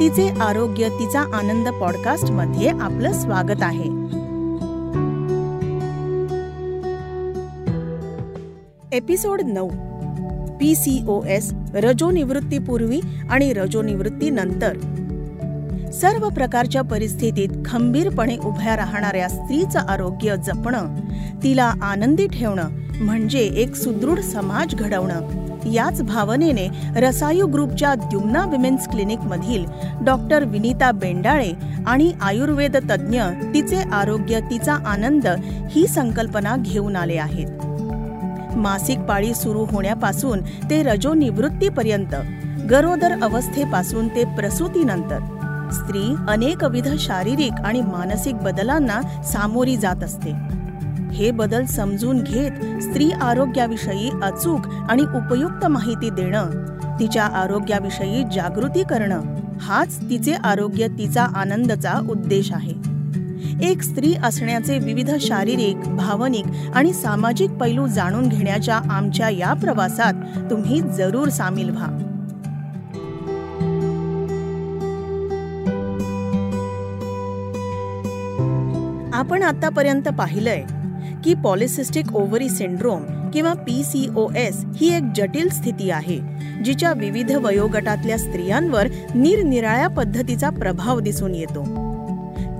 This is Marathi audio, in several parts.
तिचे आरोग्य तिचा आनंद पॉडकास्टमध्ये आपलं स्वागत आहे. एपिसोड नऊ. पी सी ओ एस रजोनिवृत्तीपूर्वी आणि रजोनिवृत्तीनंतर. सर्व प्रकारच्या परिस्थितीत खंबीरपणे उभ्या राहणाऱ्या स्त्रीचं आरोग्य जपणं तिला आनंदी ठेवणं म्हणजे एक सुदृढ समाज घडवणं. याच भावनेने रसायू ग्रुपच्या द्युम्ना विमेन्स क्लिनिक मधील डॉक्टर विनीता बेंडाळे आणि आयुर्वेद तज्ज्ञ तिचे आरोग्य तिचा आनंद ही संकल्पना घेऊन आले आहेत. मासिक पाळी सुरू होण्यापासून ते रजोनिवृत्तीपर्यंत गरोदर अवस्थेपासून ते प्रसूतीनंतर स्त्री अनेकविध शारीरिक आणि मानसिक बदलांना सामोरी जात असते. हे बदल समजून घेत स्त्री आरोग्याविषयी अचूक आणि उपयुक्त माहिती देणं तिच्या आरोग्याविषयी जागृती करणं हाच तिचे आरोग्य तिचा आनंदचा उद्देश आहे. एक स्त्री असण्याचे विविध शारीरिक भावनिक आणि सामाजिक पैलू जाणून घेण्याच्या आमच्या या प्रवासात तुम्ही जरूर सामील व्हा. आपण आतापर्यंत पाहिलंय की पॉलिसिस्टिक ओव्हरी सिंड्रोम किंवा पी सी ओ एस ही एक जटिल स्थिती आहे जिच्या विविध वयोगटातल्या स्त्रियांवर निरनिराळ्या पद्धतीचा प्रभाव दिसून येतो.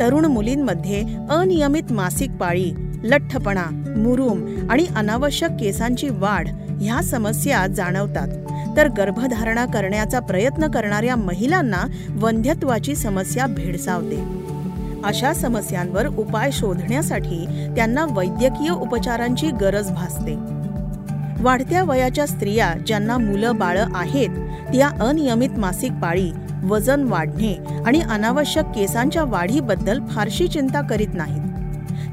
तरुण मुलींमध्ये अनियमित मासिक पाळी लठ्ठपणा मुरुम आणि अनावश्यक केसांची वाढ ह्या समस्या जाणवतात. तर गर्भधारणा करण्याचा प्रयत्न करणाऱ्या महिलांना वंध्यत्वाची समस्या भेडसावते. अशा समस्यांवर उपाय शोधण्यासाठी त्यांना वैद्यकीय उपचारांची गरज भासते. वाढत्या वयाच्या स्त्रिया ज्यांना मुलं बाळं आहेत त्या अनियमित मासिक पाळी वजन वाढणे आणि अनावश्यक केसांच्या वाढीबद्दल फारशी चिंता करीत नाहीत.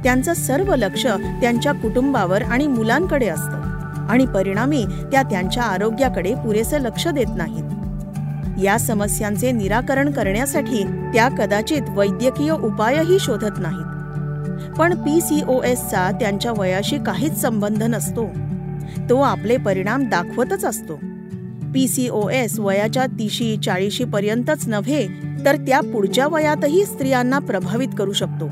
त्यांचं सर्व लक्ष त्यांच्या कुटुंबावर आणि मुलांकडे असतं आणि परिणामी त्या त्यांच्या आरोग्याकडे पुरेसं लक्ष देत नाहीत. या समस्यांचे निराकरण करण्यासाठी त्या कदाचित वैद्यकीय उपायही शोधत नाहीत. पण पी सी ओ एसचा त्यांच्या वयाशी काहीच संबंध नसतो. तो आपले परिणाम दाखवतच असतो. पी सी ओ एस वयाच्या तीशी चाळीशी पर्यंतच नव्हे तर त्या पुढच्या वयातही स्त्रियांना प्रभावित करू शकतो.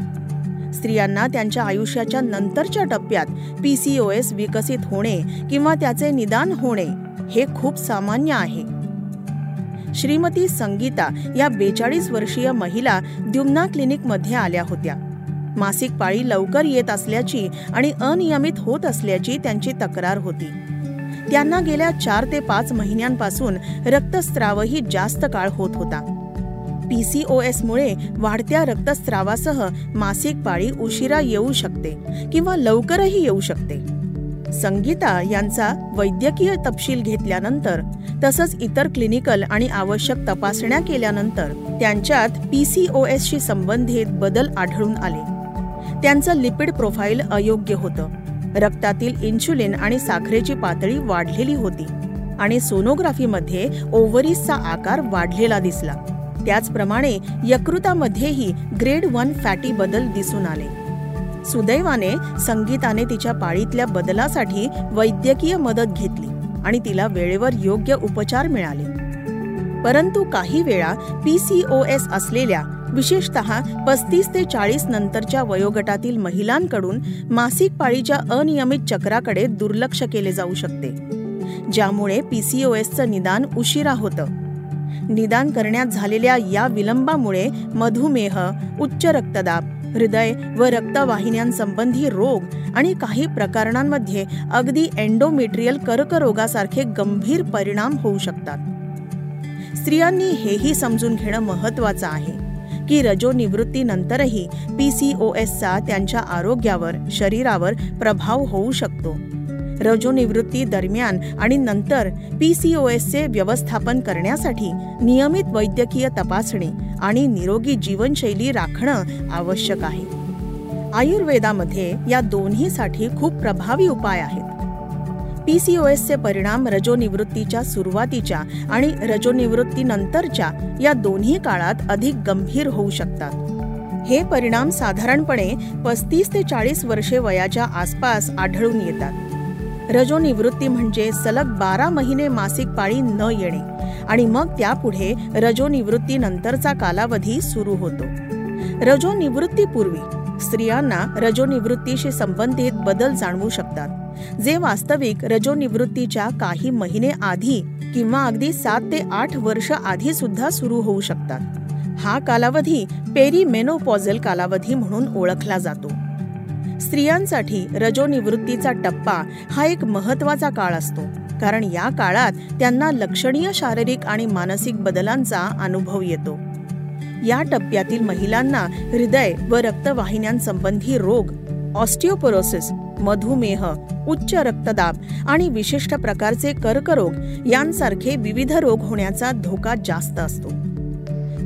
स्त्रियांना त्यांच्या आयुष्याच्या नंतरच्या टप्प्यात पी सी ओ एस विकसित होणे किंवा त्याचे निदान होणे हे खूप सामान्य आहे. श्रीमती संगीता या बेचाळीस वर्षीय महिला द्युम्ना क्लिनिकमध्ये आल्या होत्या. मासिक पाळी लवकर येत असल्याची आणि अनियमित होत असल्याची त्यांची तक्रार होती. त्यांना गेल्या चार ते पाच महिन्यांपासून रक्तस्रावही जास्त काळ होत होता. पीसीओएसमुळे वाढत्या रक्तस्रावासह मासिक पाळी उशिरा येऊ शकते किंवा लवकरही येऊ शकते. संगीता यांचा वैद्यकीय तपशील घेतल्यानंतर तसंच इतर क्लिनिकल आणि आवश्यक तपासण्या केल्यानंतर त्यांच्यात पीसीओएस शी संबंधित बदल आढळून आले. त्यांचं लिपिड प्रोफाईल अयोग्य होतं. रक्तातील इन्शुलिन आणि साखरेची पातळी वाढलेली होती आणि सोनोग्राफीमध्ये ओव्हरीजचा आकार वाढलेला दिसला. त्याचप्रमाणे यकृतामध्येही ग्रेड वन फॅटी बदल दिसून आले. सुदैवाने संगीताने तिच्या पाळीतल्या बदलासाठी वैद्यकीय मदत घेतली आणि तिला वेळेवर योग्य उपचार मिळाले. परंतु काही वेळा पी सी ओ एस असलेल्या विशेषत पस्तीस ते चाळीस नंतरच्या वयोगटातील महिलांकडून मासिक पाळीच्या अनियमित चक्राकडे दुर्लक्ष केले जाऊ शकते ज्यामुळे पी सी ओ एसचं निदान उशिरा होतं. निदान करण्यात झालेल्या या विलंबामुळे मधुमेह उच्च रक्तदाब हृदय व रक्तवाहिन्यांसंबंधी रोग आणि काही प्रकरणांमध्ये अगदी एन्डोमेट्रियल कर्करोगासारखे गंभीर परिणाम होऊ शकतात. स्त्रियांनी हेही समजून घेणं महत्वाचं आहे की रजोनिवृत्तीनंतरही एसचा त्यांच्या आरोग्यावर शरीरावर प्रभाव होऊ शकतो. रजोनिवृत्ती दरम्यान आणि नंतर पी सी ओ एसचे व्यवस्थापन करण्यासाठी नियमित वैद्यकीय तपासणी आणि निरोगी जीवनशैली राखणं आवश्यक आहे. आयुर्वेदामध्ये या दोन्हीसाठी खूप प्रभावी उपाय आहेत. पी सी ओ एसचे परिणाम रजोनिवृत्तीच्या सुरुवातीच्या आणि रजोनिवृत्तीनंतरच्या या दोन्ही काळात अधिक गंभीर होऊ शकतात. हे परिणाम साधारणपणे पस्तीस ते चाळीस वर्षे वयाच्या आसपास आढळून येतात. रजोनिवृत्ती म्हणजे सलग बारा महिने मासिक पाळी न येणे. आणि मग त्यापुढे रजोनिवृत्तीनंतरचा कालावधी सुरू होतो. रजोनिवृत्तीपूर्वी स्त्रियांना रजोनिवृत्तीशी संबंधित बदल जाणवू शकतात. जे वास्तविक रजोनिवृत्तीच्या काही महिने आधी किंवा अगदी सात ते आठ वर्ष आधी सुद्धा सुरू होऊ शकतात. हा कालावधी पेरीमेनोपॉझल कालावधी म्हणून ओळखला जातो. स्त्रियांसाठी रजोनिवृत्तीचा टप्पा हा एक महत्त्वाचा काळ असतो. कारण या काळात त्यांना लक्षणीय शारीरिक आणि मानसिक बदलांचा अनुभव येतो. या टप्प्यातील महिलांना हृदय व रक्तवाहिन्यांसंबंधी रोग ऑस्टिओपोरोसिस मधुमेह उच्च रक्तदाब आणि विशिष्ट प्रकारचे कर्करोग यांसारखे विविध रोग होण्याचा धोका जास्त असतो.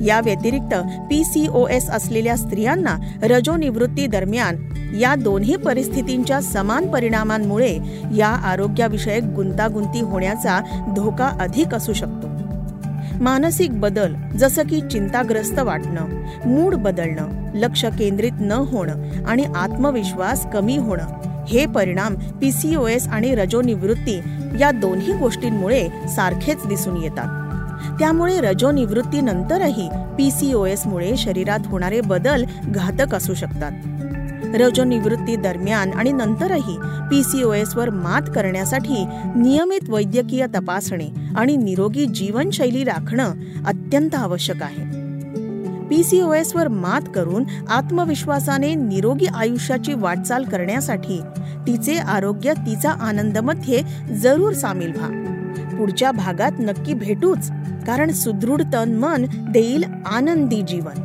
या व्यतिरिक्त पी सी ओ एस असलेल्या स्त्रियांना रजोनिवृत्ती दरम्यान या दोन्ही परिस्थितींच्या समान परिणामांमुळे या आरोग्याविषयक गुंतागुंती होण्याचा धोका अधिक असू शकतो. मानसिक बदल जसं की चिंताग्रस्त वाटणं मूड बदलणं लक्ष केंद्रित न होणं आणि आत्मविश्वास कमी होणं हे परिणाम पीसीओएस आणि रजोनिवृत्ती या दोन्ही गोष्टींमुळे सारखेच दिसून येतात. त्यामुळे रजोनिवृत्तीनंतरही पी सी ओ एसमुळे शरीरात होणारे बदल घातक असू शकतात. रजोनिवृत्ती दरम्यान आणि नंतरही पी सी ओ एसवर मात करण्यासाठी नियमित वैद्यकीय तपासणी आणि निरोगी जीवनशैली राखणं अत्यंत आवश्यक आहे. पीसीओएस वर मात करून आत्मविश्वासाने निरोगी आयुष्याची वाटचाल करण्यासाठी तिचे आरोग्य तिचा आनंदमध्ये जरूर सामील व्हा. पुढच्या भागात नक्की भेटूच. कारण सुदृढ तन मन देईल आनंदी जीवन.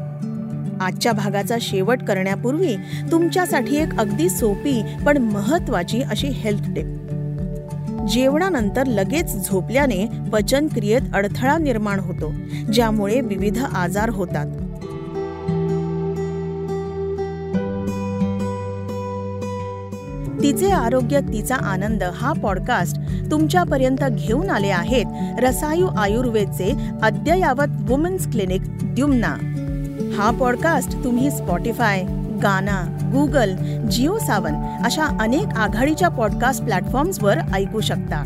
आजच्या भागाचा शेवट करण्यापूर्वी तुमच्यासाठी एक अगदी सोपी पण महत्वाची अशी हेल्थ टिप जेवणानंतर लगेच झोपल्याने पचन क्रियेत अडथळा निर्माण होतो ज्यामुळे विविध आजार होतात. तिचे आरोग्य तिचा आनंद हा पॉडकास्ट तुमच्यापर्यंत घेऊन आले आहेत रसायू आयुर्वेदचे अद्ययावत वुमेन्स क्लिनिक द्युम्ना. हा पॉडकास्ट तुम्ही स्पॉटीफाय गाना गुगल जिओ सावन अशा अनेक आघाडीच्या पॉडकास्ट प्लॅटफॉर्म्सवर ऐकू शकता.